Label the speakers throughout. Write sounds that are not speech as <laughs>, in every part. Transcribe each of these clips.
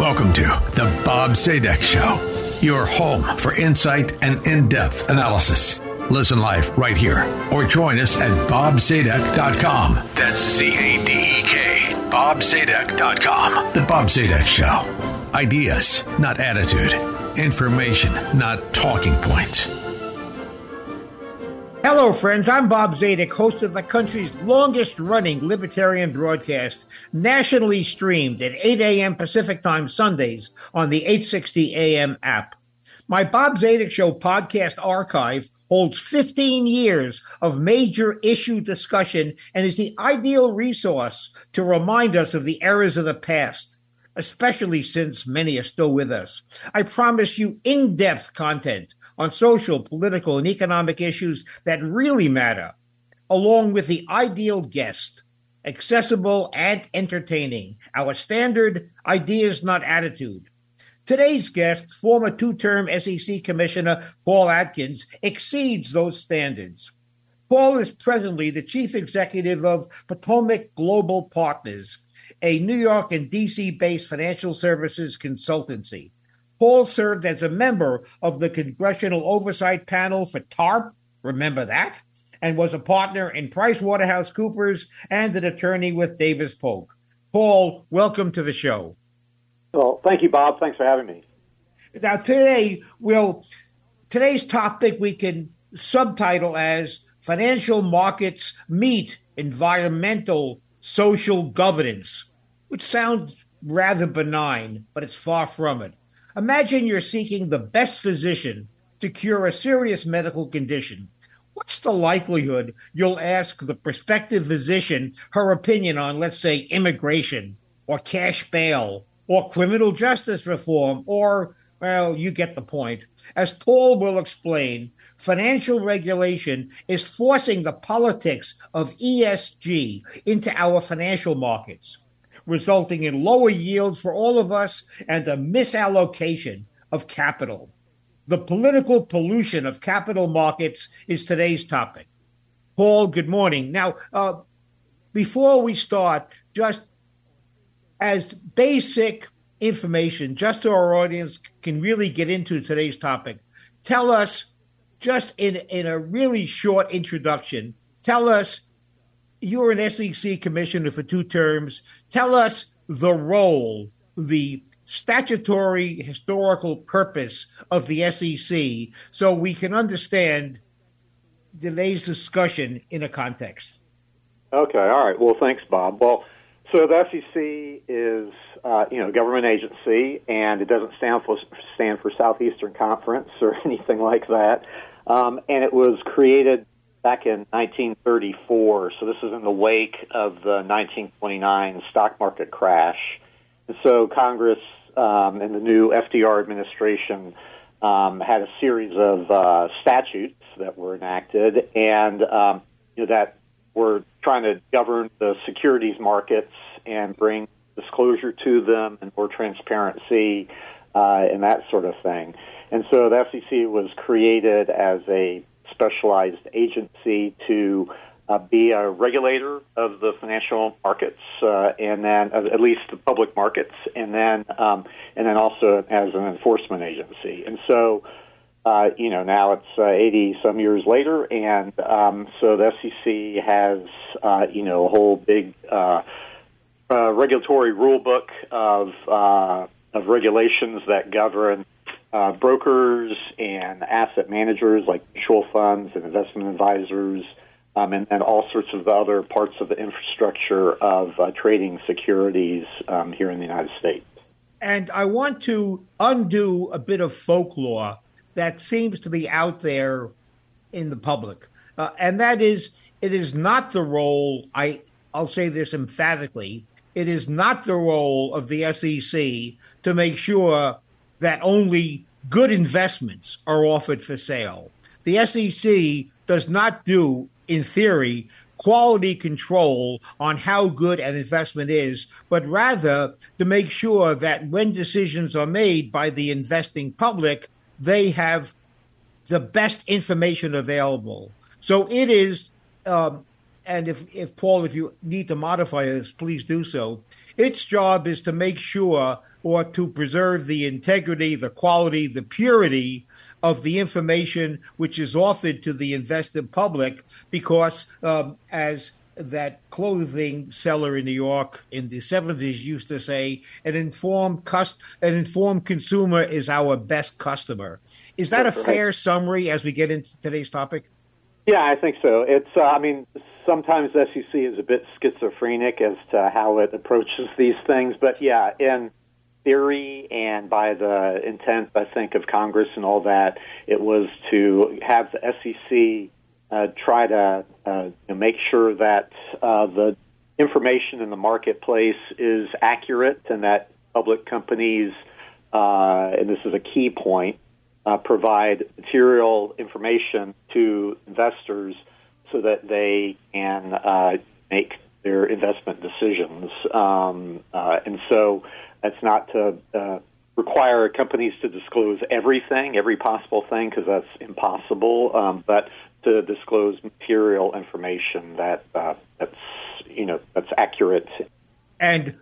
Speaker 1: Welcome to the Bob Zadek Show, your home for insight and in depth analysis. Listen live right here or join us at bobzadek.com. That's Z A D E K. bobzadek.com. The Bob Zadek Show. Ideas, not attitude. Information, not talking points.
Speaker 2: Hello, friends. I'm Bob Zadek, host of the country's longest running libertarian broadcast, nationally streamed at 8 a.m. Pacific Time Sundays on the 860 AM app. My Bob Zadek Show podcast archive holds 15 years of major issue discussion and is the ideal resource to remind us of the errors of the past, especially since many are still with us. I promise you in depth content on social, political, and economic issues that really matter, along with the ideal guest, accessible and entertaining, our standard ideas, not attitude. Today's guest, former two term SEC Commissioner Paul Atkins, exceeds those standards. Paul is presently the chief executive of Potomac Global Partners, a New York and DC based financial services consultancy. Paul served as a member of the Congressional Oversight Panel for TARP, remember that, and was a partner in PricewaterhouseCoopers and an attorney with Davis Polk. Paul, welcome to the show.
Speaker 3: Well, thank you, Bob. Thanks for having me.
Speaker 2: Now, today, we'll, today's topic we can subtitle as Financial Markets Meet Environmental Social Governance, which sounds rather benign, but it's far from it. Imagine you're seeking the best physician to cure a serious medical condition. What's the likelihood you'll ask the prospective physician her opinion on, let's say, immigration or cash bail or criminal justice reform or, well, you get the point. As Paul will explain, financial regulation is forcing the politics of ESG into our financial markets resulting in lower yields for all of us and a misallocation of capital. The political pollution of capital markets is today's topic. Paul, good morning. Now, uh, before we start, just as basic information, just so our audience can really get into today's topic, tell us, just in, in a really short introduction, tell us you're an SEC commissioner for two terms. Tell us the role, the statutory historical purpose of the SEC so we can understand today's discussion in a context.
Speaker 3: Okay, all right. Well, thanks, Bob. Well, so the SEC is, uh, you know, government agency, and it doesn't stand for stand for Southeastern Conference or <laughs> anything like that. Um, and it was created back in 1934. So this is in the wake of the 1929 stock market crash. And so Congress um, and the new FDR administration um, had a series of uh, statutes that were enacted, and um, you know, that were trying to govern the securities markets and bring disclosure to them and more transparency uh, and that sort of thing. And so the SEC was created as a specialized agency to uh, be a regulator of the financial markets, uh, and then uh, at least the public markets, and then um, and then also as an enforcement agency. And so, uh, you know, now it's uh, 80 some years later, and um, so the SEC has uh, you know a whole big regulatory rule book of of regulations that govern uh, brokers and asset managers like mutual funds and investment advisors, um, and, and, all sorts of other parts of the infrastructure of uh, trading securities um, here in the United States.
Speaker 2: And I want to undo a bit of folklore that seems to be out there in the public, uh, and that is it is not the role. I I'll say this emphatically. it is not the role of the SEC to make sure that only good investments are offered for sale. The SEC does not do, in theory, quality control on how good an investment is, but rather to make sure that when decisions are made by the investing public, they have the best information available. So it is, um, and if, if Paul, if you need to modify this, please do so. Its job is to make sure or to preserve the integrity, the quality, the purity of the information which is offered to the invested public because, um, as that clothing seller in New York in the 70s used to say, an informed cust- an informed consumer is our best customer. Is that a fair summary as we get into today's topic?
Speaker 3: Yeah, I think so. It's, uh, I mean, sometimes SEC is a bit schizophrenic as to how it approaches these things, but yeah, in theory and by the intent, I think, of Congress and all that, it was to have the SEC uh, try to uh, make sure that uh, the information in the marketplace is accurate and that public companies, uh, and this is a key point, uh, provide material information to investors so that they can uh, make their investment decisions. Um, and so that's not to uh, require companies to disclose everything, every possible thing, because that's impossible. Um, but to disclose material information that uh, that's you know that's accurate.
Speaker 2: And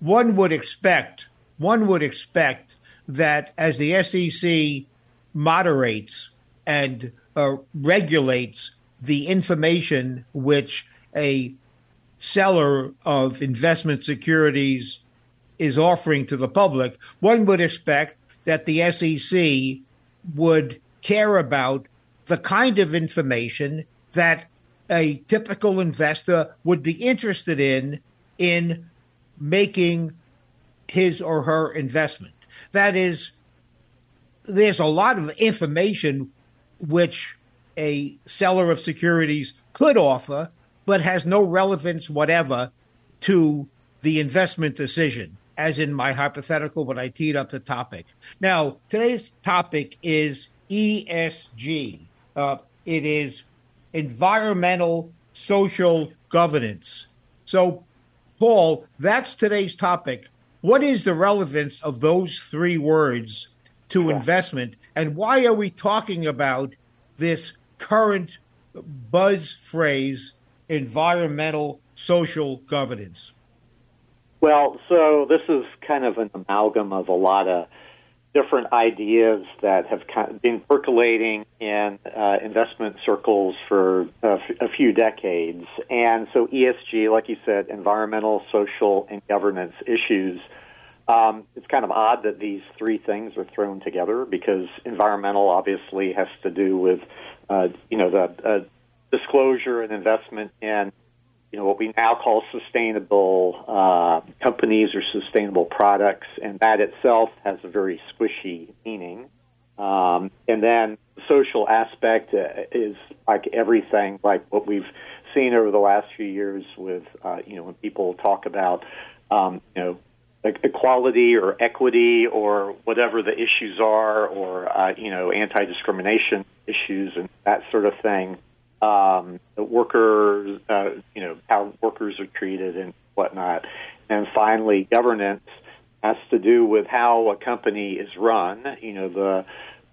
Speaker 2: one would expect one would expect that as the SEC moderates and uh, regulates the information which a seller of investment securities is offering to the public, one would expect that the SEC would care about the kind of information that a typical investor would be interested in in making his or her investment. That is, there's a lot of information which a seller of securities could offer, but has no relevance whatever to the investment decision as in my hypothetical when I teed up the topic. Now, today's topic is ESG. Uh, it is environmental social governance. So, Paul, that's today's topic. What is the relevance of those three words to yeah. investment, and why are we talking about this current buzz phrase, environmental social governance?
Speaker 3: Well, so this is kind of an amalgam of a lot of different ideas that have been percolating in uh, investment circles for a, f- a few decades. And so ESG, like you said, environmental, social, and governance issues. Um, it's kind of odd that these three things are thrown together because environmental obviously has to do with, uh, you know, the uh, disclosure and investment in you know what we now call sustainable uh, companies or sustainable products, and that itself has a very squishy meaning. Um, and then the social aspect uh, is like everything, like what we've seen over the last few years with uh, you know when people talk about um, you know equality or equity or whatever the issues are, or uh, you know anti discrimination issues and that sort of thing um, workers, uh, you know, how workers are treated and whatnot. And finally, governance has to do with how a company is run. You know, the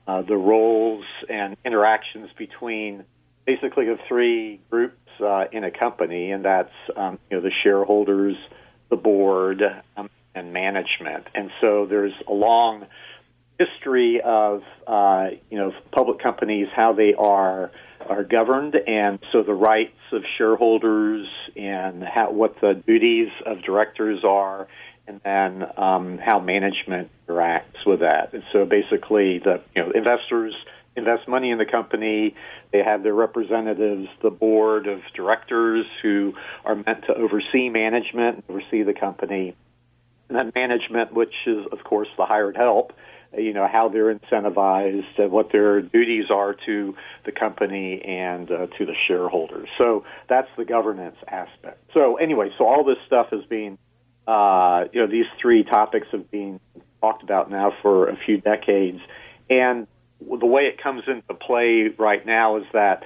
Speaker 3: uh, the roles and interactions between basically the three groups uh, in a company, and that's um, you know the shareholders, the board, um, and management. And so there's a long history of uh, you know public companies how they are are governed, and so the rights of shareholders and how, what the duties of directors are, and then um, how management interacts with that. And so basically, the you know investors invest money in the company. They have their representatives, the board of directors, who are meant to oversee management, oversee the company, and then management, which is of course the hired help you know how they're incentivized, uh, what their duties are to the company and uh, to the shareholders. So that's the governance aspect. So anyway, so all this stuff is being uh, you know, these three topics have been talked about now for a few decades, and the way it comes into play right now is that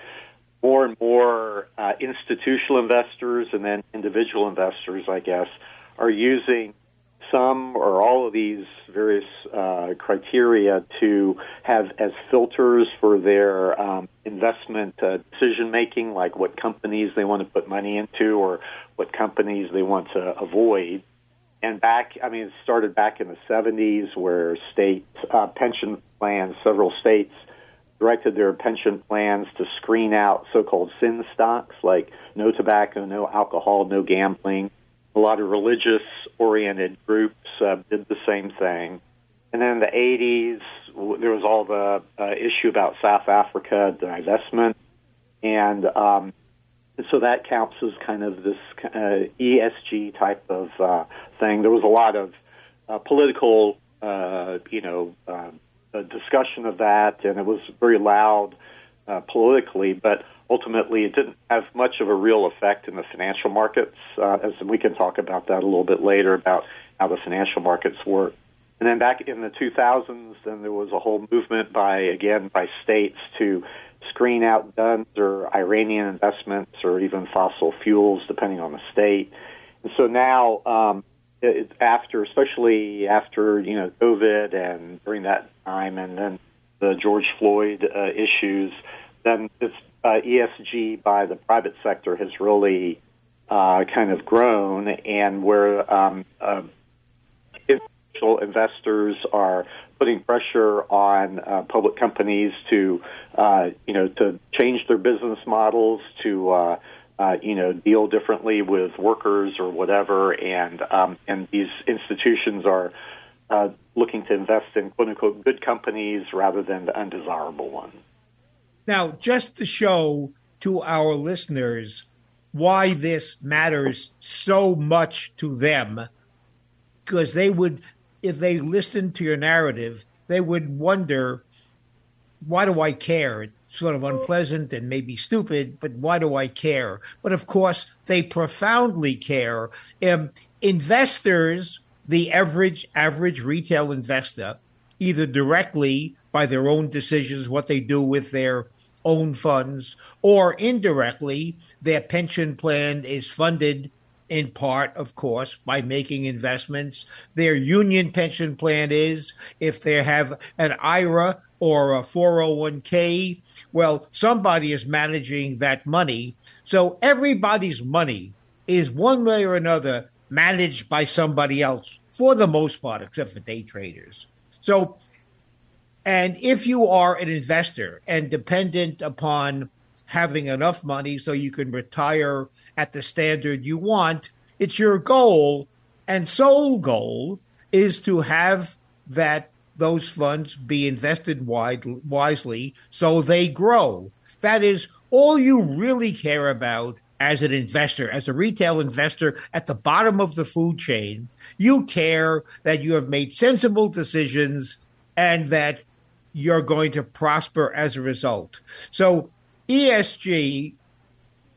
Speaker 3: more and more uh, institutional investors and then individual investors, I guess, are using some or all of these various uh, criteria to have as filters for their um, investment uh, decision making, like what companies they want to put money into or what companies they want to avoid. And back, I mean, it started back in the 70s where state uh, pension plans, several states directed their pension plans to screen out so called sin stocks like no tobacco, no alcohol, no gambling a lot of religious oriented groups uh, did the same thing. And then in the 80s, there was all the uh, issue about South Africa divestment. And um, so that counts as kind of this uh, ESG type of uh, thing. There was a lot of uh, political, uh, you know, uh, discussion of that, and it was very loud uh, politically. But ultimately it didn't have much of a real effect in the financial markets, uh, as we can talk about that a little bit later about how the financial markets work. And then back in the 2000s, then there was a whole movement by, again, by states to screen out guns or Iranian investments or even fossil fuels, depending on the state. And so now, um, it, after, especially after, you know, COVID and during that time and then the George Floyd uh, issues, then it's uh, ESG by the private sector has really uh, kind of grown, and where um, uh, institutional investors are putting pressure on uh, public companies to, uh, you know, to change their business models, to uh, uh, you know, deal differently with workers or whatever, and um, and these institutions are uh, looking to invest in quote unquote good companies rather than the undesirable ones.
Speaker 2: Now, just to show to our listeners why this matters so much to them, because they would, if they listened to your narrative, they would wonder, why do I care? It's sort of unpleasant and maybe stupid, but why do I care? But of course, they profoundly care. Um, investors, the average average retail investor, either directly by their own decisions, what they do with their own funds, or indirectly, their pension plan is funded in part, of course, by making investments. Their union pension plan is if they have an IRA or a 401k, well, somebody is managing that money. So everybody's money is one way or another managed by somebody else for the most part, except for day traders. So and if you are an investor and dependent upon having enough money so you can retire at the standard you want, it's your goal and sole goal is to have that those funds be invested wide, wisely so they grow. That is all you really care about as an investor, as a retail investor at the bottom of the food chain. You care that you have made sensible decisions and that you're going to prosper as a result. So ESG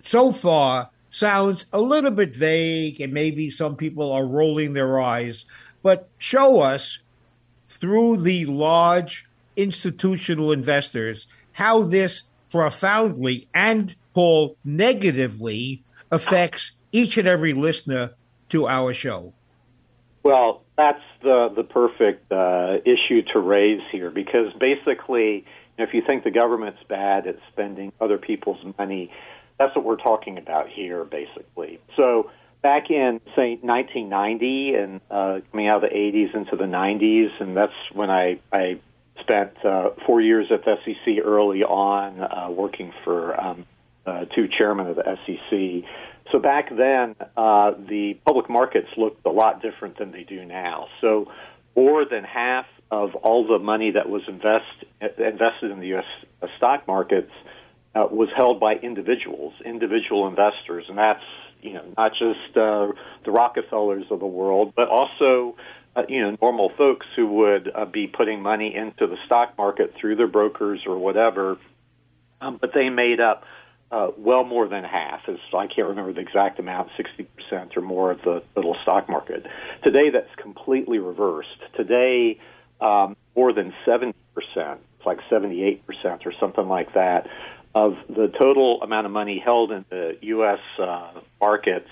Speaker 2: so far sounds a little bit vague, and maybe some people are rolling their eyes, but show us through the large institutional investors how this profoundly and Paul negatively affects each and every listener to our show.
Speaker 3: Well, that's the the perfect uh, issue to raise here because basically, if you think the government's bad at spending other people's money, that's what we're talking about here, basically. So back in say 1990 and uh, coming out of the 80s into the 90s, and that's when I I spent uh, four years at the SEC early on, uh, working for um, uh, two chairmen of the SEC. So back then, uh, the public markets looked a lot different than they do now. So more than half of all the money that was invest, invested in the U.S. stock markets uh, was held by individuals, individual investors, and that's you know not just uh, the Rockefellers of the world, but also uh, you know normal folks who would uh, be putting money into the stock market through their brokers or whatever. Um, but they made up uh, well more than half. Is I can't remember the exact amount, sixty percent or more of the total stock market. Today, that's completely reversed. Today, um, more than seventy percent, it's like seventy-eight percent or something like that, of the total amount of money held in the U.S. Uh, markets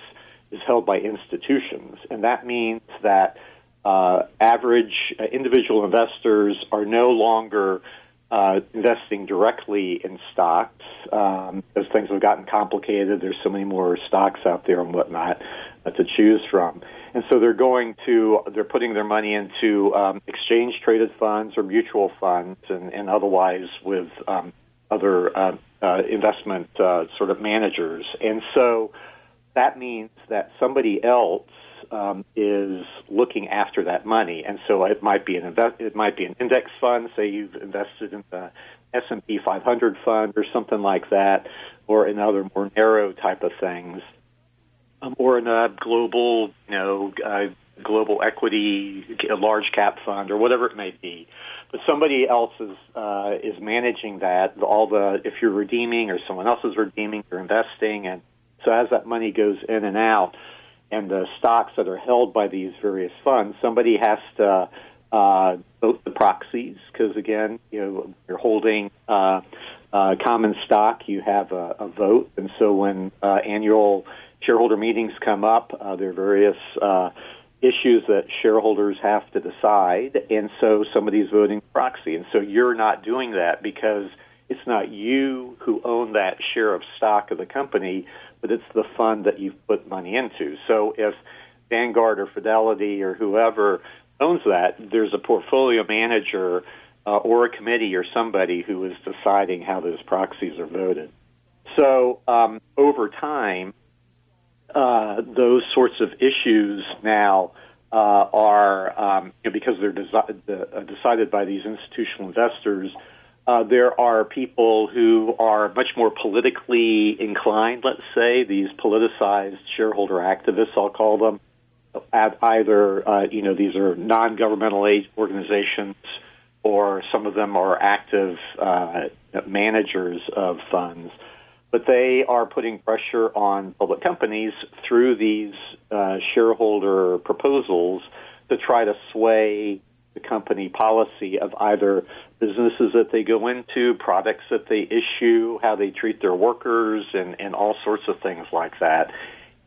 Speaker 3: is held by institutions, and that means that uh, average uh, individual investors are no longer uh, investing directly in stocks um, as things have gotten complicated. There's so many more stocks out there and whatnot uh, to choose from, and so they're going to they're putting their money into um, exchange traded funds or mutual funds and, and otherwise with um, other uh, uh, investment uh, sort of managers, and so that means that somebody else um, is looking after that money, and so it might be an invest, it might be an index fund. Say you've invested in the S and P 500 fund or something like that, or in other more narrow type of things, um, or in a global, you know, uh, global equity, a large cap fund, or whatever it may be. But somebody else is uh, is managing that. All the if you're redeeming or someone else is redeeming, you're investing, and so as that money goes in and out and the stocks that are held by these various funds, somebody has to uh, vote the proxies because again, you know, you're holding uh, uh, common stock, you have a, a vote, and so when uh, annual shareholder meetings come up, uh, there are various uh, issues that shareholders have to decide, and so somebody's voting proxy, and so you're not doing that because it's not you who own that share of stock of the company, but it's the fund that you've put money into. So if Vanguard or Fidelity or whoever owns that, there's a portfolio manager uh, or a committee or somebody who is deciding how those proxies are voted. So um, over time, uh, those sorts of issues now uh, are um, you know, because they're desi- uh, decided by these institutional investors uh, there are people who are much more politically inclined, let's say, these politicized shareholder activists, I'll call them. At either, uh, you know, these are non governmental aid organizations or some of them are active uh, managers of funds. But they are putting pressure on public companies through these uh, shareholder proposals to try to sway the company policy of either businesses that they go into, products that they issue, how they treat their workers, and, and all sorts of things like that.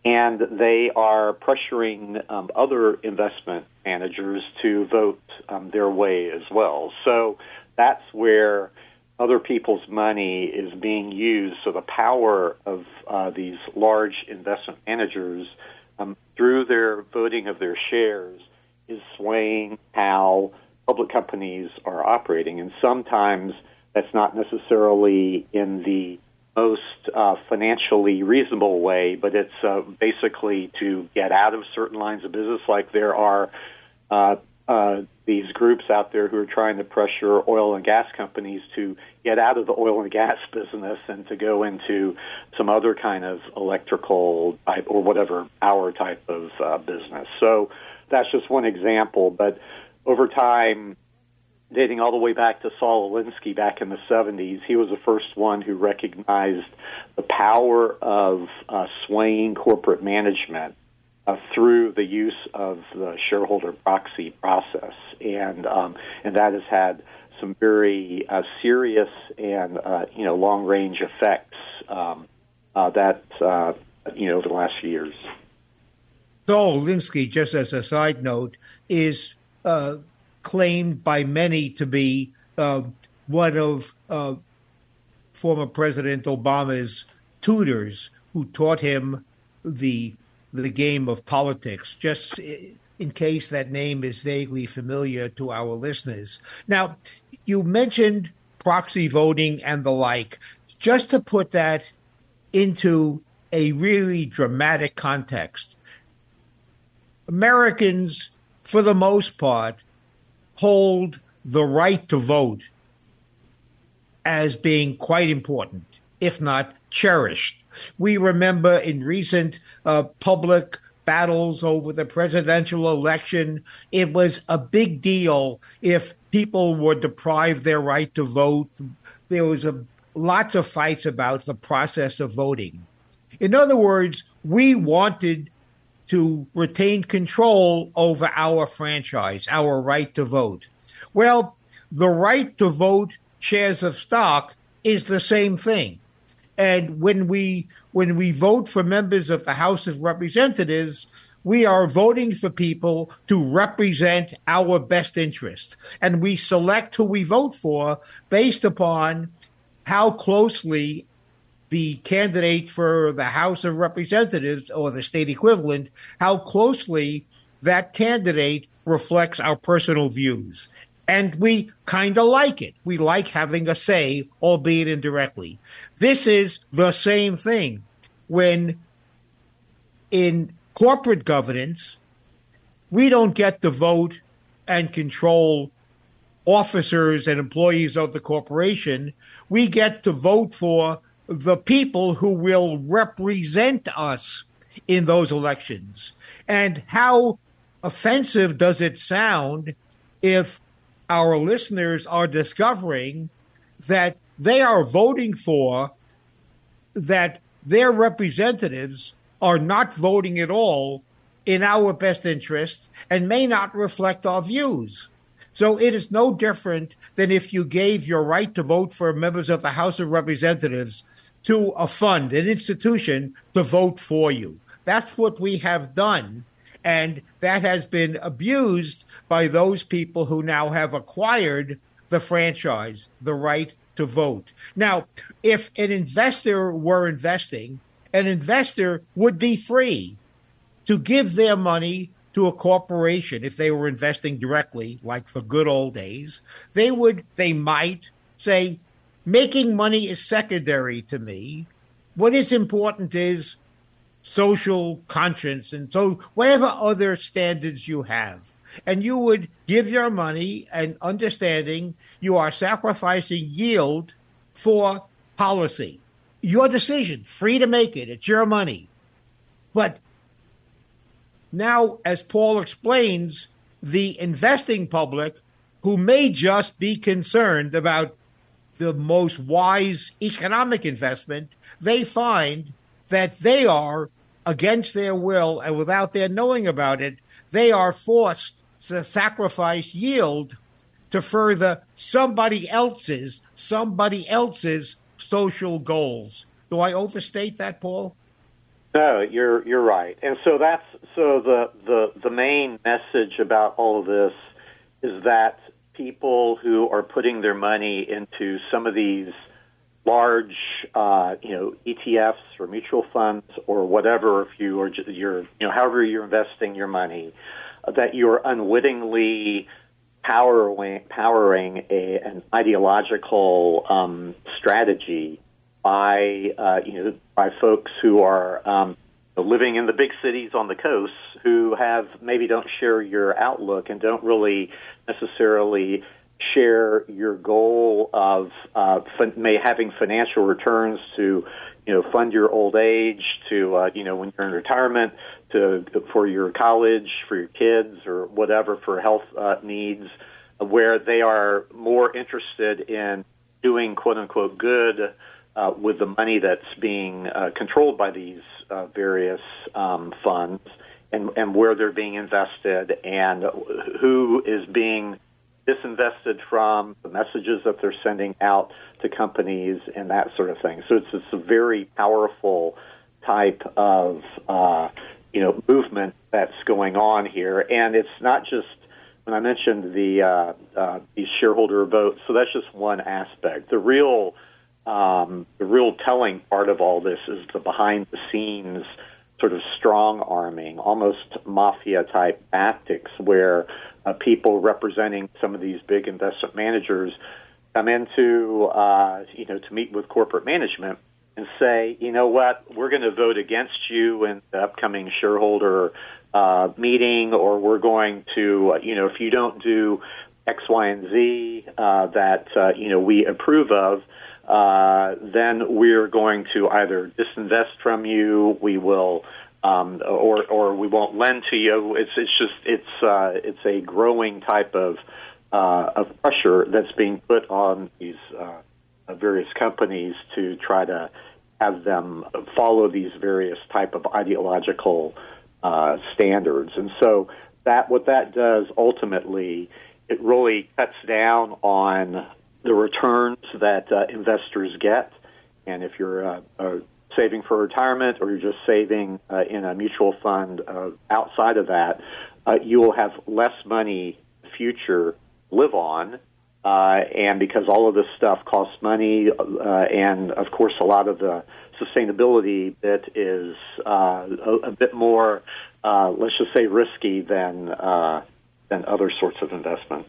Speaker 3: And they are pressuring um, other investment managers to vote um, their way as well. So that's where other people's money is being used. So the power of uh, these large investment managers um, through their voting of their shares is swaying how public companies are operating. And sometimes that's not necessarily in the most uh, financially reasonable way, but it's uh, basically to get out of certain lines of business. Like there are uh, uh, these groups out there who are trying to pressure oil and gas companies to get out of the oil and gas <laughs> business and to go into some other kind of electrical type or whatever power type of uh, business. So that's just one example, but over time, dating all the way back to Saul Alinsky back in the 70s, he was the first one who recognized the power of uh, swaying corporate management uh, through the use of the shareholder proxy process, and um, and that has had some very uh, serious and uh, you know long range effects um, uh, that uh, you know over the last few years.
Speaker 2: Saul Alinsky, just as a side note, is uh, claimed by many to be uh, one of uh, former President Obama's tutors who taught him the the game of politics. Just in case that name is vaguely familiar to our listeners. Now, you mentioned proxy voting and the like. Just to put that into a really dramatic context, Americans, for the most part, hold the right to vote as being quite important, if not cherished. We remember in recent uh, public battles over the presidential election, it was a big deal if people were deprived their right to vote. There was a lots of fights about the process of voting. In other words, we wanted to retain control over our franchise, our right to vote. Well, the right to vote shares of stock is the same thing. And when we when we vote for members of the House of Representatives, we are voting for people to represent our best interest. And we select who we vote for based upon how closely the candidate for the House of Representatives or the state equivalent, how closely that candidate reflects our personal views. And we kind of like it. We like having a say, albeit indirectly. This is the same thing when in corporate governance, we don't get to vote and control officers and employees of the corporation. We get to vote for the people who will represent us in those elections. And how offensive does it sound if our listeners are discovering that they are voting for that their representatives are not voting at all in our best interest and may not reflect our views. So it is no different than if you gave your right to vote for members of the House of Representatives to a fund, an institution, to vote for you. That's what we have done. And that has been abused by those people who now have acquired the franchise, the right to vote. Now, if an investor were investing, an investor would be free to give their money to a corporation if they were investing directly, like the good old days. They would, they might say, Making money is secondary to me. What is important is social conscience and so whatever other standards you have. And you would give your money and understanding you are sacrificing yield for policy. Your decision, free to make it. It's your money. But now, as Paul explains, the investing public who may just be concerned about the most wise economic investment, they find that they are, against their will and without their knowing about it, they are forced to sacrifice yield to further somebody else's somebody else's social goals. Do I overstate that, Paul?
Speaker 3: No, you're you're right. And so that's so the the the main message about all of this is that people who are putting their money into some of these large, uh, you know, ETFs or mutual funds or whatever, if you are, you're, you know, however you're investing your money, uh, that you're unwittingly powering, powering a, an ideological um, strategy by, uh, you know, by folks who are um, living in the big cities on the coast who have maybe don't share your outlook and don't really necessarily share your goal of uh, fin- may having financial returns to you know fund your old age to uh, you know when you're in retirement to for your college for your kids or whatever for health uh, needs where they are more interested in doing quote unquote good uh, with the money that's being uh, controlled by these uh, various um, funds and, and where they're being invested and who is being disinvested from the messages that they're sending out to companies and that sort of thing. So it's, it's a very powerful type of uh, you know movement that's going on here, and it's not just when I mentioned the uh, uh, these shareholder votes. So that's just one aspect. The real um, the real telling part of all this is the behind the scenes sort of strong arming, almost mafia type tactics, where uh, people representing some of these big investment managers come into uh, you know to meet with corporate management and say, you know what, we're going to vote against you in the upcoming shareholder uh, meeting, or we're going to, you know, if you don't do X, Y, and Z uh, that uh, you know we approve of, uh, then we're going to either disinvest from you, we will, um, or or we won't lend to you. It's it's just it's uh, it's a growing type of uh, of pressure that's being put on these uh, various companies to try to have them follow these various type of ideological uh, standards. And so that what that does ultimately, it really cuts down on the returns that uh, investors get. And if you're uh, uh, saving for retirement or you're just saving uh, in a mutual fund uh, outside of that, you will have less money future live on. And because all of this stuff costs money, and of course, a lot of the sustainability bit is a, a, bit more, let's just say, risky than than other sorts of investment.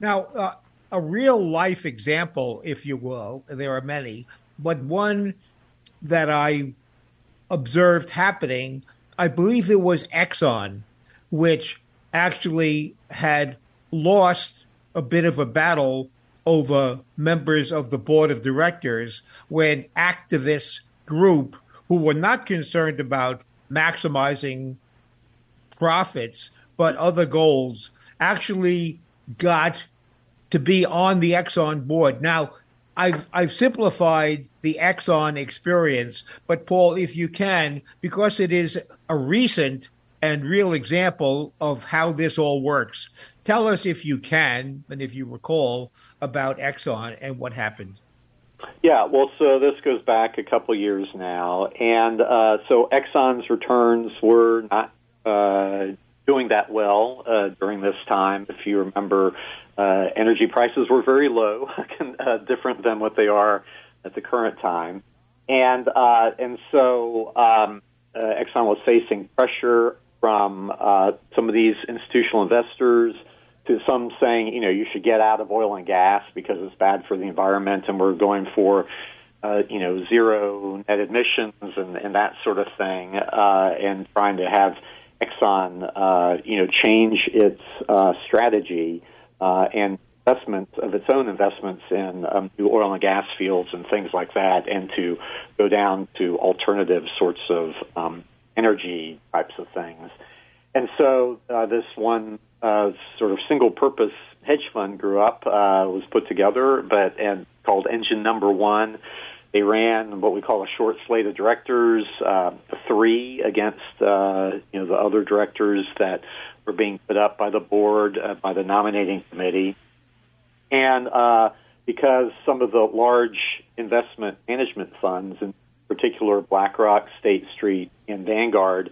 Speaker 2: Now, uh, a real life example, if you will, there are many, but one that I observed happening, I believe it was Exxon, which actually had lost a bit of a battle over members of the board of directors when activists group who were not concerned about maximizing profits but other goals actually got to be on the Exxon board. Now, I've I've simplified the Exxon experience, but Paul, if you can, because it is a recent and real example of how this all works. Tell us, if you can, and if you recall, about Exxon and what happened.
Speaker 3: Yeah, well, so this goes back a couple years now, and uh, so Exxon's returns were not uh, doing that well uh, during this time. If you remember, uh, energy prices were very low, <laughs> uh, different than what they are at the current time, and uh, and so um, Exxon was facing pressure from uh, some of these institutional investors to some saying, you know, you should get out of oil and gas because it's bad for the environment, and we're going for, uh, you know, zero net emissions and, and that sort of thing, uh, and trying to have Exxon, uh, you know, change its uh, strategy uh, and investments of its own investments in um, new oil and gas fields and things like that, and to go down to alternative sorts of um, energy types of things. And so uh, this one uh, sort of single purpose hedge fund grew up, uh, was put together, but and called Engine Number One. They ran what we call a short slate of directors, uh, three against uh, you know the other directors that were being put up by the board uh, by the nominating committee, and uh, because some of the large investment management funds, in particular BlackRock, State Street, and Vanguard,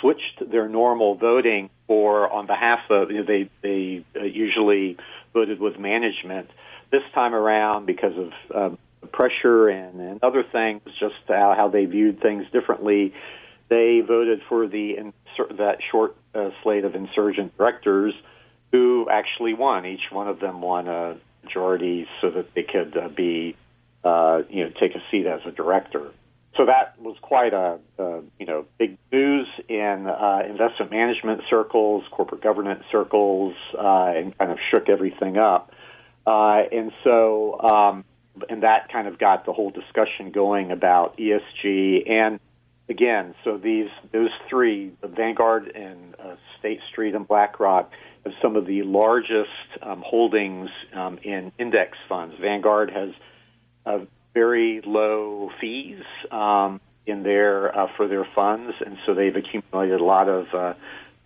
Speaker 3: switched their normal voting for on behalf of you know, they they uh, usually voted with management. This time around, because of um, pressure and, and other things, just how, how they viewed things differently, they voted for the insur- that short uh, slate of insurgent directors who actually won. Each one of them won a majority so that they could uh, be uh, you know take a seat as a director so that was quite a, you know big news in uh, investment management circles, corporate governance circles, uh, and kind of shook everything up. Uh, and so, um, and that kind of got the whole discussion going about ESG. And again, so these those three, Vanguard and uh, State Street and BlackRock, have some of the largest um, holdings um, in index funds. Vanguard has uh, very low fees um, in their uh, for their funds, and so they've accumulated a lot of uh,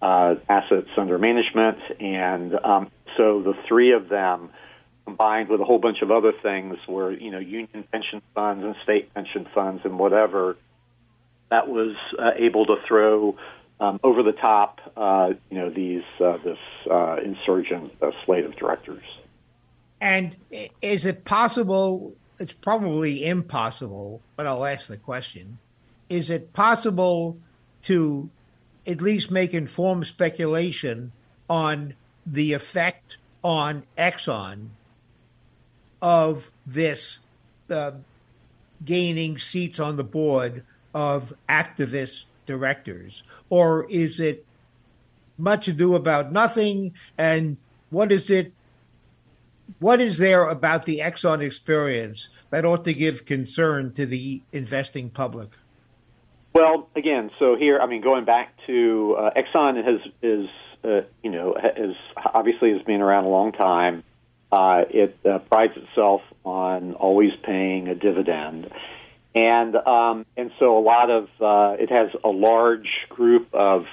Speaker 3: uh, assets under management. And um, so the three of them, combined with a whole bunch of other things, where, you know union pension funds and state pension funds and whatever, that was uh, able to throw. Um, over the top, uh, you know, these uh, this insurgent slate of directors.
Speaker 2: And is it possible it's probably impossible, but I'll ask the question. Is it possible to at least make informed speculation on the effect on Exxon of this uh, gaining seats on the board of activist directors? Or is it much ado about nothing? And what is it what is there about the Exxon experience that ought to give concern to the investing public?
Speaker 3: Well, again, so here, I mean, going back to uh, Exxon has is uh, you know has obviously has been around a long time, Uh, it uh, prides itself on always paying a dividend, and um, and so a lot of uh, it has a large group of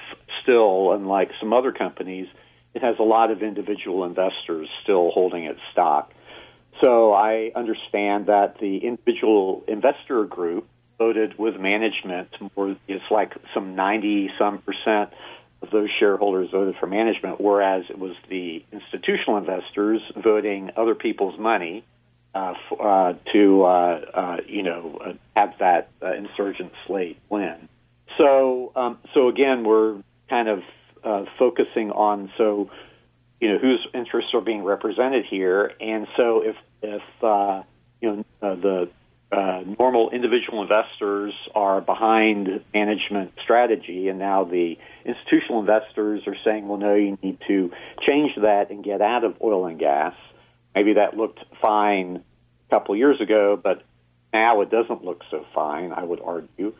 Speaker 3: still, unlike some other companies, it has a lot of individual investors still holding its stock. So I understand that the individual investor group voted with management. More, it's like some ninety some percent those shareholders voted for management, whereas it was the institutional investors voting other people's money uh, f- uh, to uh, uh you know uh, have that uh, insurgent slate win. So um, so again, we're kind of focusing on so you know whose interests are being represented here, and so if if you know the uh, normal individual investors are behind management strategy, and now the institutional investors are saying, well, no, you need to change that and get out of oil and gas. Maybe that looked fine a couple years ago, but now it doesn't look so fine, I would argue.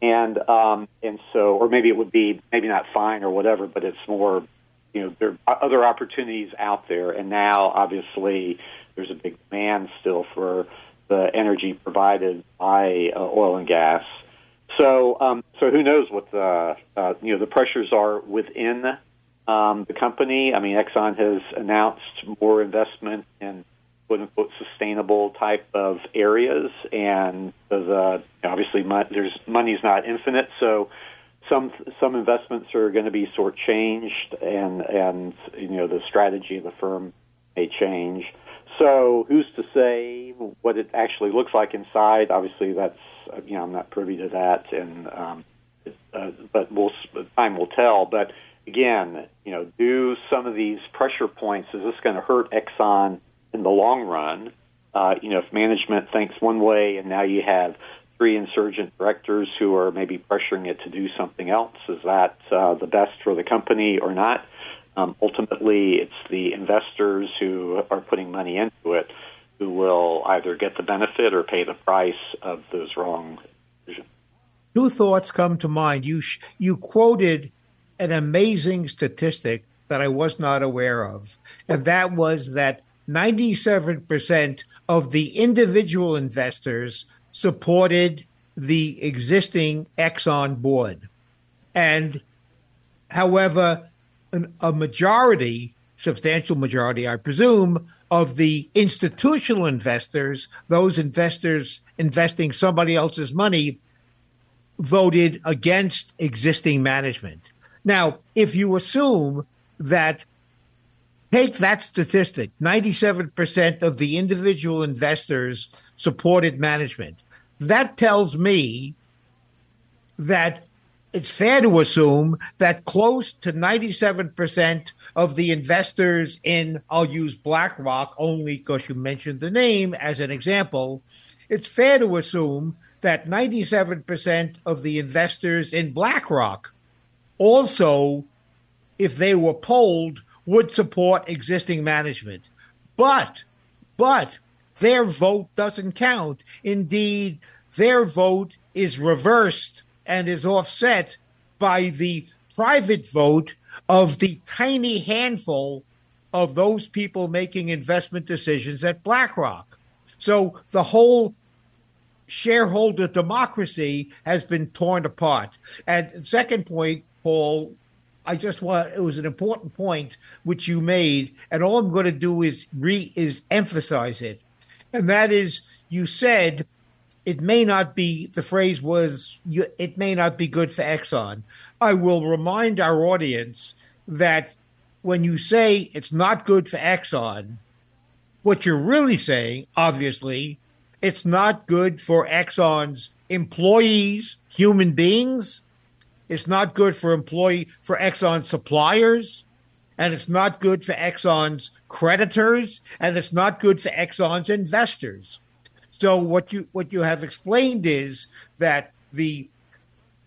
Speaker 3: And um, and so, or maybe it would be maybe not fine or whatever, but it's more, you know, there are other opportunities out there. And now, obviously, there's a big demand still for the energy provided by uh, oil and gas. So, um, so who knows what the uh, you know the pressures are within um, the company? I mean, Exxon has announced more investment in quote unquote sustainable type of areas, and the obviously mo- there's money's not infinite, so some some investments are going to be sort changed, and and you know the strategy of the firm may change. So who's to say what it actually looks like inside? Obviously, that's you know I'm not privy to that, and um, uh, but we'll time will tell. But again, you know, do some of these pressure points is this going to hurt Exxon in the long run? Uh, you know, if management thinks one way, and now you have three insurgent directors who are maybe pressuring it to do something else, is that uh, the best for the company or not? Um, ultimately, it's the investors who are putting money into it who will either get the benefit or pay the price of those wrong decisions.
Speaker 2: Two thoughts come to mind. You sh- you quoted an amazing statistic that I was not aware of, and that was that 97% of the individual investors supported the existing Exxon board. And however, a majority, substantial majority, I presume, of the institutional investors, those investors investing somebody else's money, voted against existing management. Now, if you assume that, take that statistic 97% of the individual investors supported management, that tells me that it's fair to assume that close to 97% of the investors in, I'll use BlackRock only because you mentioned the name as an example, it's fair to assume that 97% of the investors in BlackRock also, if they were polled, would support existing management. But, but their vote doesn't count. Indeed, their vote is reversed and is offset by the private vote of the tiny handful of those people making investment decisions at BlackRock. So the whole shareholder democracy has been torn apart. And second point, Paul, I just want it was an important point which you made, and all I'm going to do is re is emphasize it. And that is you said it may not be the phrase was it may not be good for Exxon. I will remind our audience that when you say it's not good for Exxon, what you're really saying, obviously, it's not good for Exxon's employees, human beings. It's not good for employee for Exxon suppliers, and it's not good for Exxon's creditors, and it's not good for Exxon's investors. So what you what you have explained is that the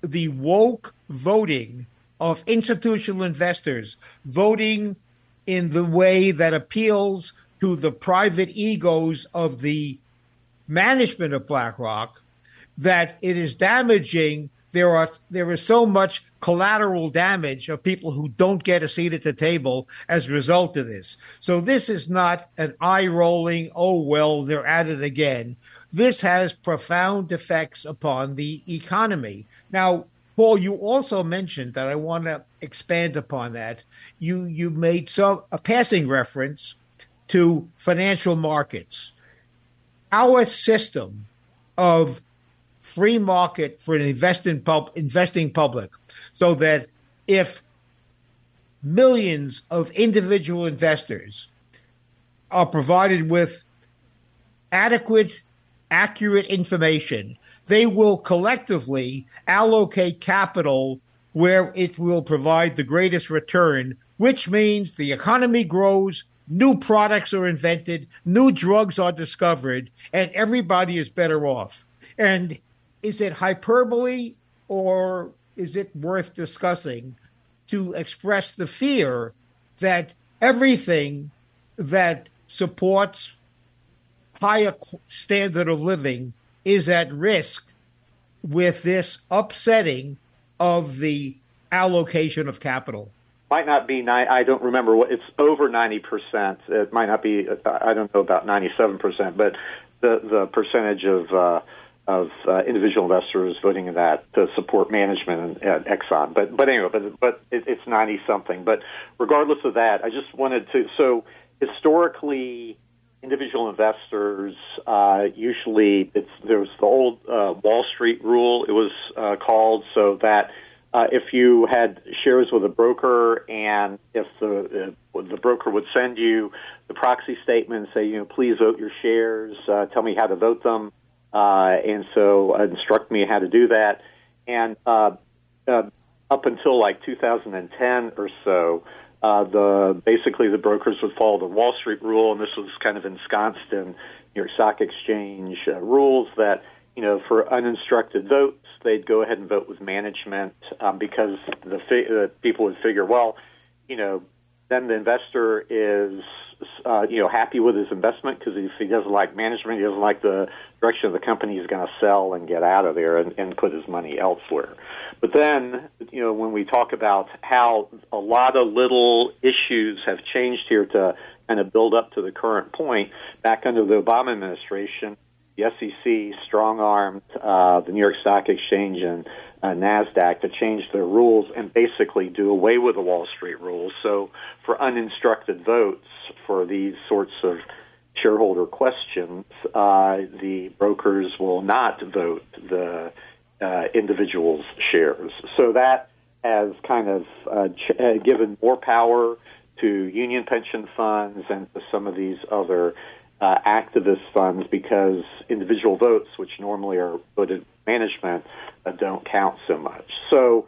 Speaker 2: the woke voting of institutional investors voting in the way that appeals to the private egos of the management of BlackRock that it is damaging. There are there is so much collateral damage of people who don't get a seat at the table as a result of this. So this is not an eye rolling, oh, well, they're at it again. This has profound effects upon the economy. Now, Paul, you also mentioned that I want to expand upon that. You you made some a passing reference to financial markets. Our system of free market for an investing, pub, investing public so that if millions of individual investors are provided with adequate, accurate information, they will collectively allocate capital where it will provide the greatest return, which means the economy grows, new products are invented, new drugs are discovered, and everybody is better off. And is it hyperbole or is it worth discussing to express the fear that everything that supports higher standard of living is at risk with this upsetting of the allocation of capital?
Speaker 3: Might not be. I don't remember what it's over ninety percent. It might not be. I don't know about ninety-seven percent, but the the percentage of uh, of uh, individual investors voting in that to support management at Exxon. But but anyway, but but it, it's ninety something. But regardless of that, I just wanted to. So historically, individual investors uh, usually it's there's the old uh, Wall Street rule. It was uh, called so that. Uh, if you had shares with a broker, and if the uh, the broker would send you the proxy statement and say, you know, please vote your shares, uh, tell me how to vote them, uh, and so instruct me how to do that. And uh, uh, up until like 2010 or so, uh, the basically the brokers would follow the Wall Street rule, and this was kind of ensconced in New York Stock Exchange uh, rules that you know for uninstructed votes they'd go ahead and vote with management um, because the, fi- the people would figure, well, you know, then the investor is uh, you know happy with his investment because if he doesn't like management, he doesn't like the direction of the company, he's going to sell and get out of there and, and put his money elsewhere. But then, you know, when we talk about how a lot of little issues have changed here to kind of build up to the current point, back under the Obama administration, the SEC strong armed uh, the New York Stock Exchange and uh, NASDAQ to change their rules and basically do away with the Wall Street rules. So, for uninstructed votes for these sorts of shareholder questions, uh, the brokers will not vote the uh, individuals' shares. So, that has kind of uh, ch- uh, given more power to union pension funds and to some of these other uh, activist funds because individual votes, which normally are voted management, uh, don't count so much. So,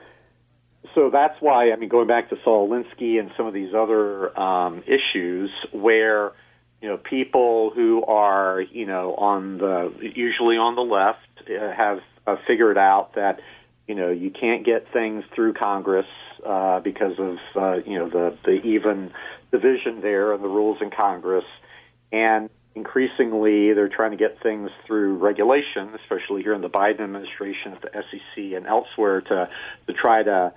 Speaker 3: so that's why I mean, going back to Saul Alinsky and some of these other um, issues where you know people who are you know on the usually on the left uh, have uh, figured out that you know you can't get things through Congress uh, because of uh, you know the the even division there and the rules in Congress, and increasingly they're trying to get things through regulation, especially here in the Biden administration at the SEC and elsewhere, to to try to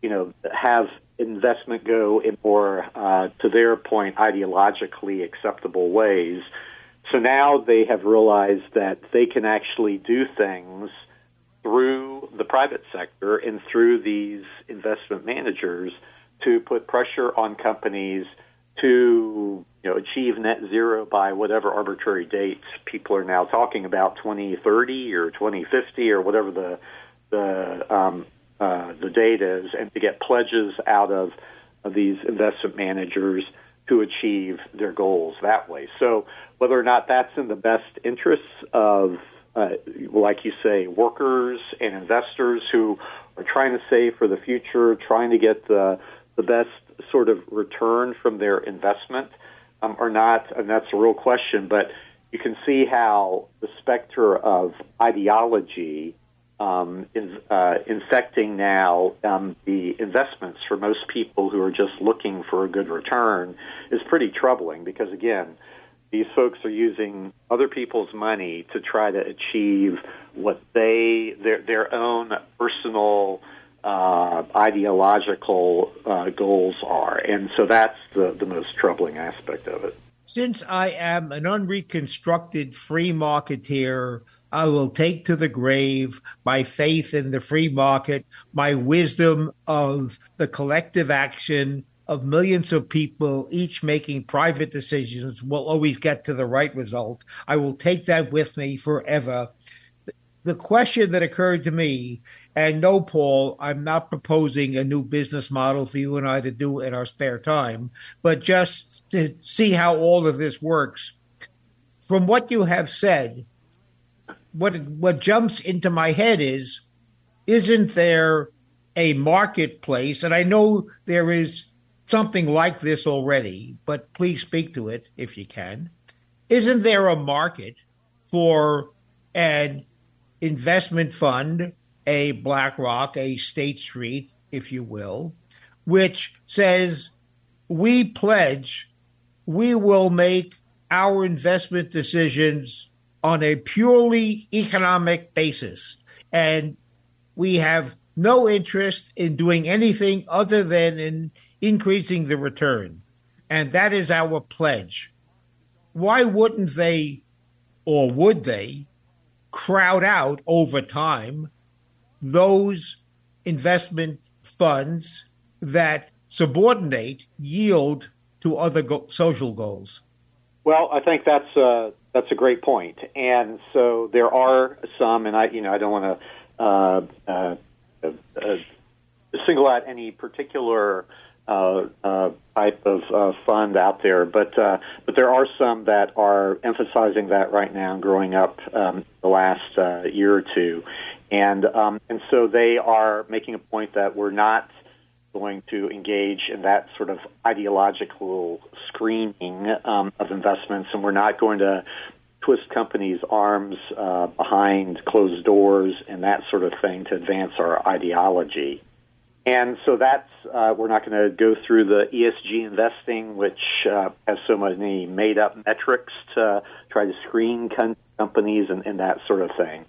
Speaker 3: you know have investment go in more uh, to their point ideologically acceptable ways. So now they have realized that they can actually do things through the private sector and through these investment managers to put pressure on companies to you know achieve net zero by whatever arbitrary dates people are now talking about 2030 or 2050 or whatever the the um, uh, the data is, and to get pledges out of, of these investment managers to achieve their goals that way. So whether or not that's in the best interests of uh, like you say, workers and investors who are trying to save for the future, trying to get the the best sort of return from their investment um, or not, and that's a real question. But you can see how the specter of ideology um, is uh, infecting now um, the investments for most people who are just looking for a good return is pretty troubling because again these folks are using other people's money to try to achieve what they their their own personal uh, ideological uh, goals are. And so that's the, the most troubling aspect of it.
Speaker 2: Since I am an unreconstructed free marketeer, I will take to the grave my faith in the free market, my wisdom of the collective action of millions of people, each making private decisions, will always get to the right result. I will take that with me forever. The question that occurred to me, and no, Paul, I'm not proposing a new business model for you and I to do in our spare time, but just to see how all of this works. From what you have said, what what jumps into my head is, isn't there a marketplace? And I know there is something like this already, but please speak to it if you can. Isn't there a market for an investment fund, a BlackRock, a State Street, if you will, which says we pledge we will make our investment decisions on a purely economic basis. And we have no interest in doing anything other than in increasing the return. And that is our pledge. Why wouldn't they, or would they, crowd out over time those investment funds that subordinate yield to other go- social goals?
Speaker 3: Well, I think that's a, that's a great point. and so there are some, and I you know I don't want to uh, uh, uh, single out any particular uh, uh, type of uh, fund out there, but uh, but there are some that are emphasizing that right now, growing up um, the last uh, year or two, and um, and so they are making a point that we're not going to engage in that sort of ideological screening um, of investments, and we're not going to twist companies' arms uh, behind closed doors and that sort of thing to advance our ideology. And so that's, uh, we're not going to go through the ESG investing, which uh, has so many made up metrics to try to screen companies and, and, that sort of thing.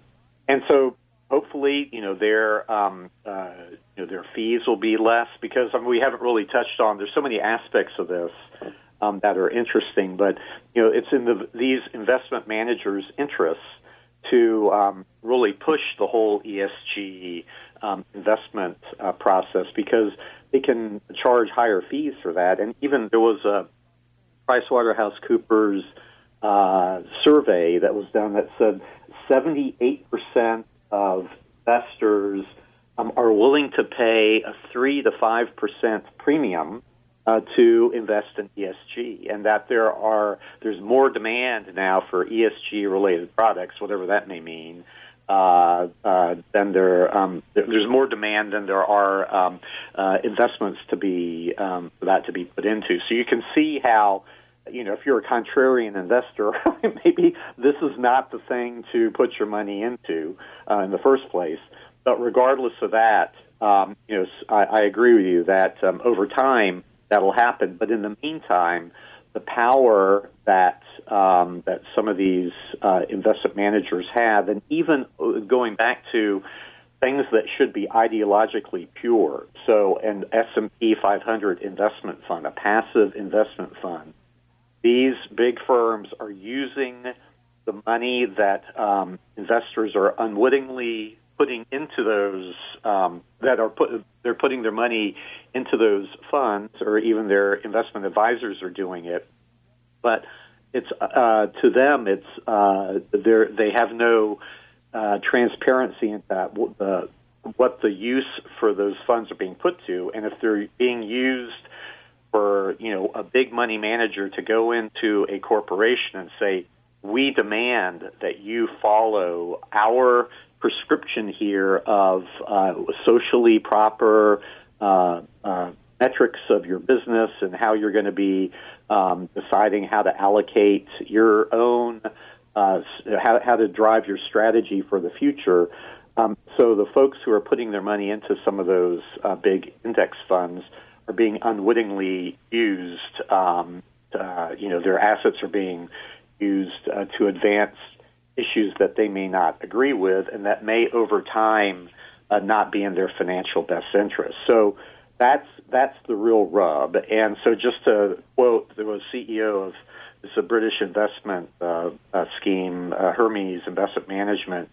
Speaker 3: And so hopefully, you know, their, um, uh, you know, their fees will be less because I mean, we haven't really touched on, there's so many aspects of this. Um, that are interesting, but you know it's in the, these investment managers' interests to um, really push the whole ESG um, investment uh, process because they can charge higher fees for that. And even there was a PricewaterhouseCoopers uh, survey that was done that said 78% of investors um, are willing to pay a 3 to 5% premium uh, to invest in ESG, and that there are there's more demand now for ESG related products, whatever that may mean, uh, uh, then there um, there's more demand than there are um, uh, investments to be um, for that to be put into. So you can see how you know if you're a contrarian investor, <laughs> maybe this is not the thing to put your money into uh, in the first place. But regardless of that, um, you know I, I agree with you that um, over time that'll happen. But in the meantime, the power that um, that some of these uh, investment managers have, and even going back to things that should be ideologically pure. So, an S and P 500 investment fund, a passive investment fund. These big firms are using the money that um, investors are unwittingly putting into those um, that are put they're putting their money into those funds, or even their investment advisors are doing it. But it's uh, to them, it's uh, they have no uh, transparency into that, the, what the use for those funds are being put to, and if they're being used for you know a big money manager to go into a corporation and say, we demand that you follow our prescription here of uh, socially proper uh, uh, metrics of your business and how you're going to be um, deciding how to allocate your own, uh, how, how to drive your strategy for the future. Um, so the folks who are putting their money into some of those uh, big index funds are being unwittingly used. Um, uh, you know, their assets are being used uh, to advance issues that they may not agree with, and that may over time uh, not be in their financial best interest. So that's that's the real rub. And so, just to quote, there was CEO of it's a British investment uh, uh, scheme, uh, Hermes Investment Management,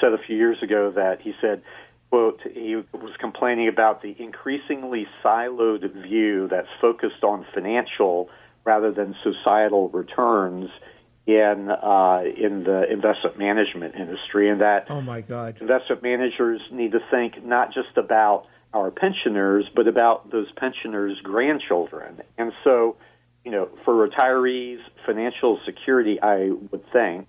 Speaker 3: said a few years ago that he said, quote, he was complaining about the increasingly siloed view that's focused on financial rather than societal returns in uh, in the investment management industry, and that
Speaker 2: oh my God,
Speaker 3: investment managers need to think not just about our pensioners, but about those pensioners' grandchildren, and so you know, for retirees, financial security, I would think,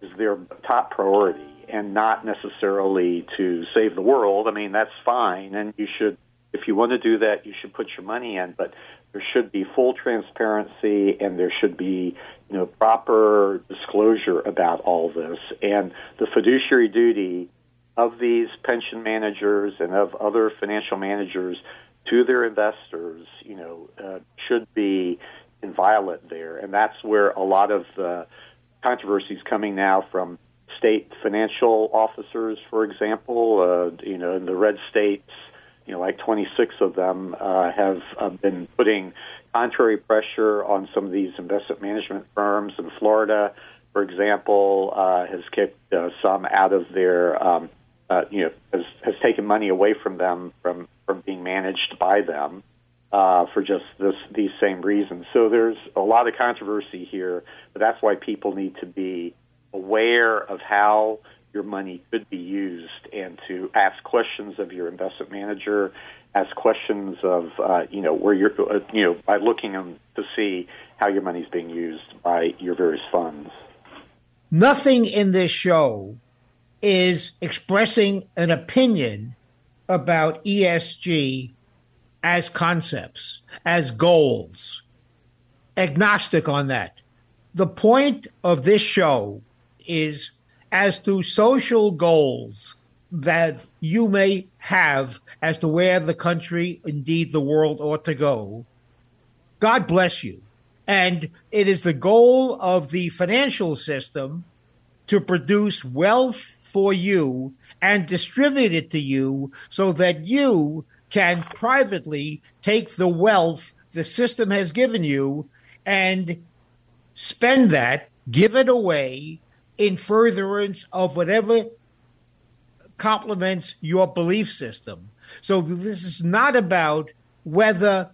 Speaker 3: is their top priority and not necessarily to save the world. I mean, that's fine, and you should, if you want to do that, you should put your money in, but there should be full transparency and there should be, you know, proper disclosure about all this. And the fiduciary duty of these pension managers and of other financial managers to their investors, you know, uh, should be inviolate there, and that's where a lot of the controversy is coming now from state financial officers, for example. Uh, you know, in the red states, you know, like 26 of them uh, have uh, been putting contrary pressure on some of these investment management firms. In Florida, for example, uh, has kicked uh, some out of their, um, uh, you know, has, has taken money away from them from from being managed by them uh, for just this, these same reasons. So there's a lot of controversy here, but that's why people need to be aware of how your money could be used and to ask questions of your investment manager, ask questions of uh, you know where you're uh, you know by looking to see how your money is being used by your various funds.
Speaker 2: Nothing in this show is expressing an opinion about ESG as concepts, as goals. Agnostic on that. The point of this show is as to social goals that you may have as to where the country, indeed the world, ought to go. God bless you. And it is the goal of the financial system to produce wealth for you and distribute it to you so that you can privately take the wealth the system has given you and spend that, give it away in furtherance of whatever complements your belief system. So this is not about whether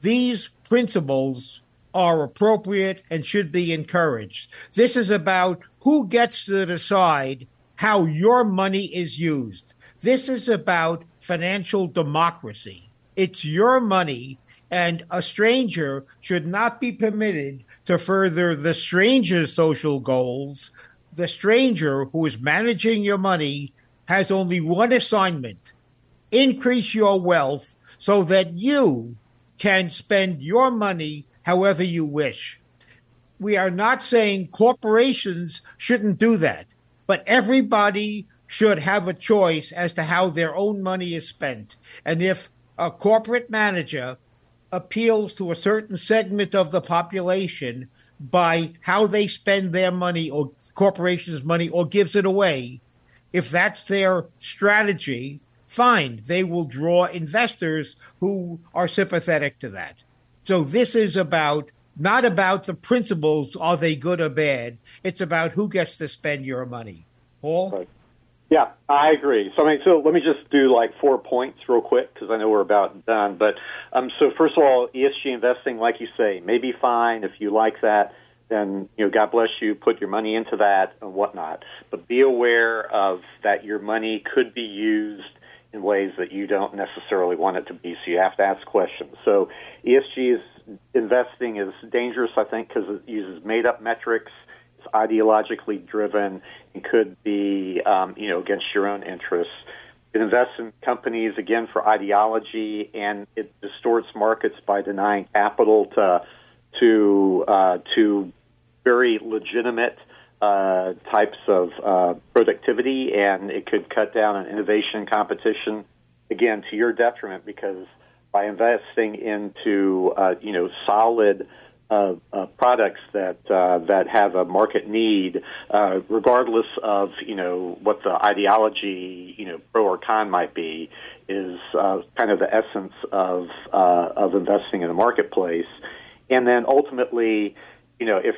Speaker 2: these principles are appropriate and should be encouraged. This is about who gets to decide how your money is used. This is about financial democracy. It's your money, and a stranger should not be permitted to further the stranger's social goals. The stranger who is managing your money has only one assignment increase your wealth so that you can spend your money however you wish. We are not saying corporations shouldn't do that, but everybody should have a choice as to how their own money is spent. And if a corporate manager appeals to a certain segment of the population by how they spend their money or corporation's money or gives it away, if that's their strategy, fine, they will draw investors who are sympathetic to that. So this is about not about the principles, are they good or bad? It's about who gets to spend your money. Paul?
Speaker 3: Right. Yeah, I agree. So I mean, so let me just do like four points real quick because I know we're about done. But um, so first of all, ESG investing, like you say, may be fine if you like that. Then you know, God bless you. Put your money into that and whatnot. But be aware of that your money could be used in ways that you don't necessarily want it to be. So you have to ask questions. So ESG is investing is dangerous, I think, because it uses made up metrics it's ideologically driven and could be, um, you know, against your own interests. It invests in companies again for ideology, and it distorts markets by denying capital to to uh, to very legitimate uh, types of uh, productivity, and it could cut down on innovation and competition. Again, to your detriment, because by investing into uh, you know solid uh, uh, products that uh, that have a market need, uh, regardless of you know what the ideology you know pro or con might be, is uh, kind of the essence of uh, of investing in the marketplace, and then ultimately, you know, if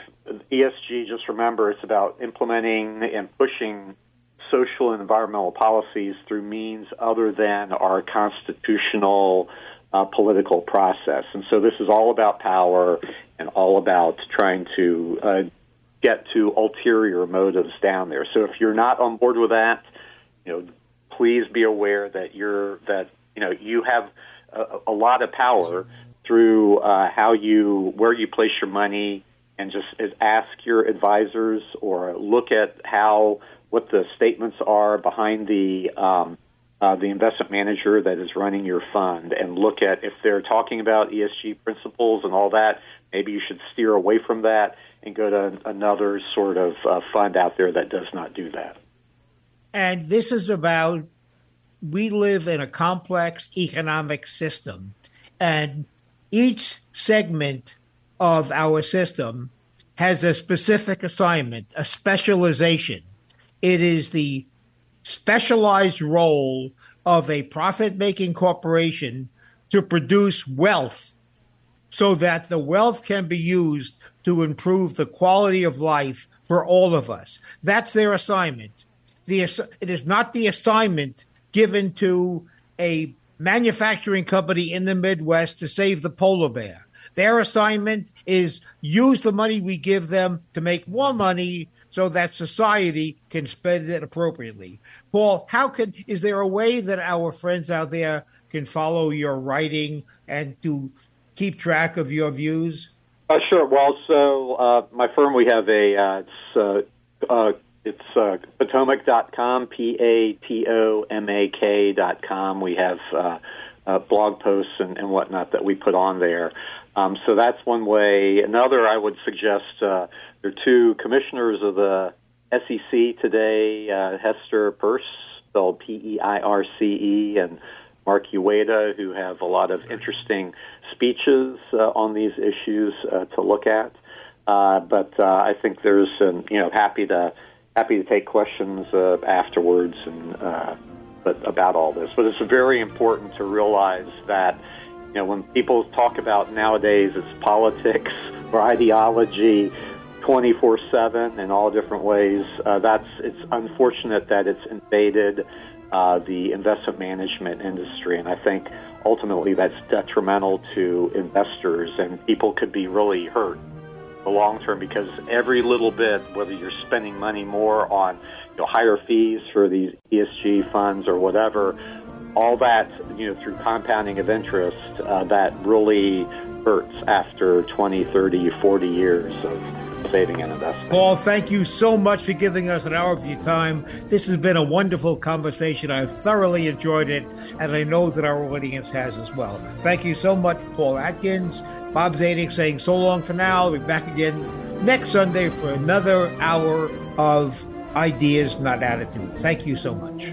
Speaker 3: ESG, just remember it's about implementing and pushing social and environmental policies through means other than our constitutional uh, political process. And so this is all about power and all about trying to uh, get to ulterior motives down there. So if you're not on board with that, you know, please be aware that you're that you know you have a, a lot of power through uh, how you where you place your money and just ask your advisors or look at how what the statements are behind the um, uh, the investment manager that is running your fund and look at if they're talking about ESG principles and all that. Maybe you should steer away from that and go to another sort of uh, fund out there that does not do that.
Speaker 2: And this is about we live in a complex economic system, and each segment of our system has a specific assignment, a specialization. It is the specialized role of a profit making corporation to produce wealth so that the wealth can be used to improve the quality of life for all of us. That's their assignment. The, it is not the assignment given to a manufacturing company in the Midwest to save the polar bear. Their assignment is use the money we give them to make more money so that society can spend it appropriately. Paul, how can is there a way that our friends out there can follow your writing and to keep track of your views?
Speaker 3: Uh, sure. Well, so uh, my firm, we have a uh, it's uh, uh, it's uh, Patomak.com, P A T O M A K dot com. We have uh, uh, blog posts and, and whatnot that we put on there. Um, so that's one way. Another, I would suggest uh, there are two commissioners of the SEC today, uh, Hester Peirce, spelled P-E-I-R-C-E, and Mark Uyeda, who have a lot of interesting speeches uh, on these issues uh, to look at. Uh, but uh, I think there's, um, you know, happy to happy to take questions afterwards and uh, but about all this. But it's very important to realize that, you know, when people talk about nowadays it's politics or ideology 24 7 in all different ways. Uh, that's it's unfortunate that it's invaded uh, the investment management industry, and I think ultimately that's detrimental to investors, and people could be really hurt the long term because every little bit, whether you're spending money more on you know, higher fees for these ESG funds or whatever, all that you know through compounding of interest, uh, that really hurts after 20, 30, 40 years of saving and investing.
Speaker 2: Paul, thank you so much for giving us an hour of your time. This has been a wonderful conversation. I've thoroughly enjoyed it, and I know that our audience has as well. Thank you so much, Paul Atkins. Bob Zadek saying so long for now. We'll be back again next Sunday for another hour of ideas, not attitude. Thank you so much.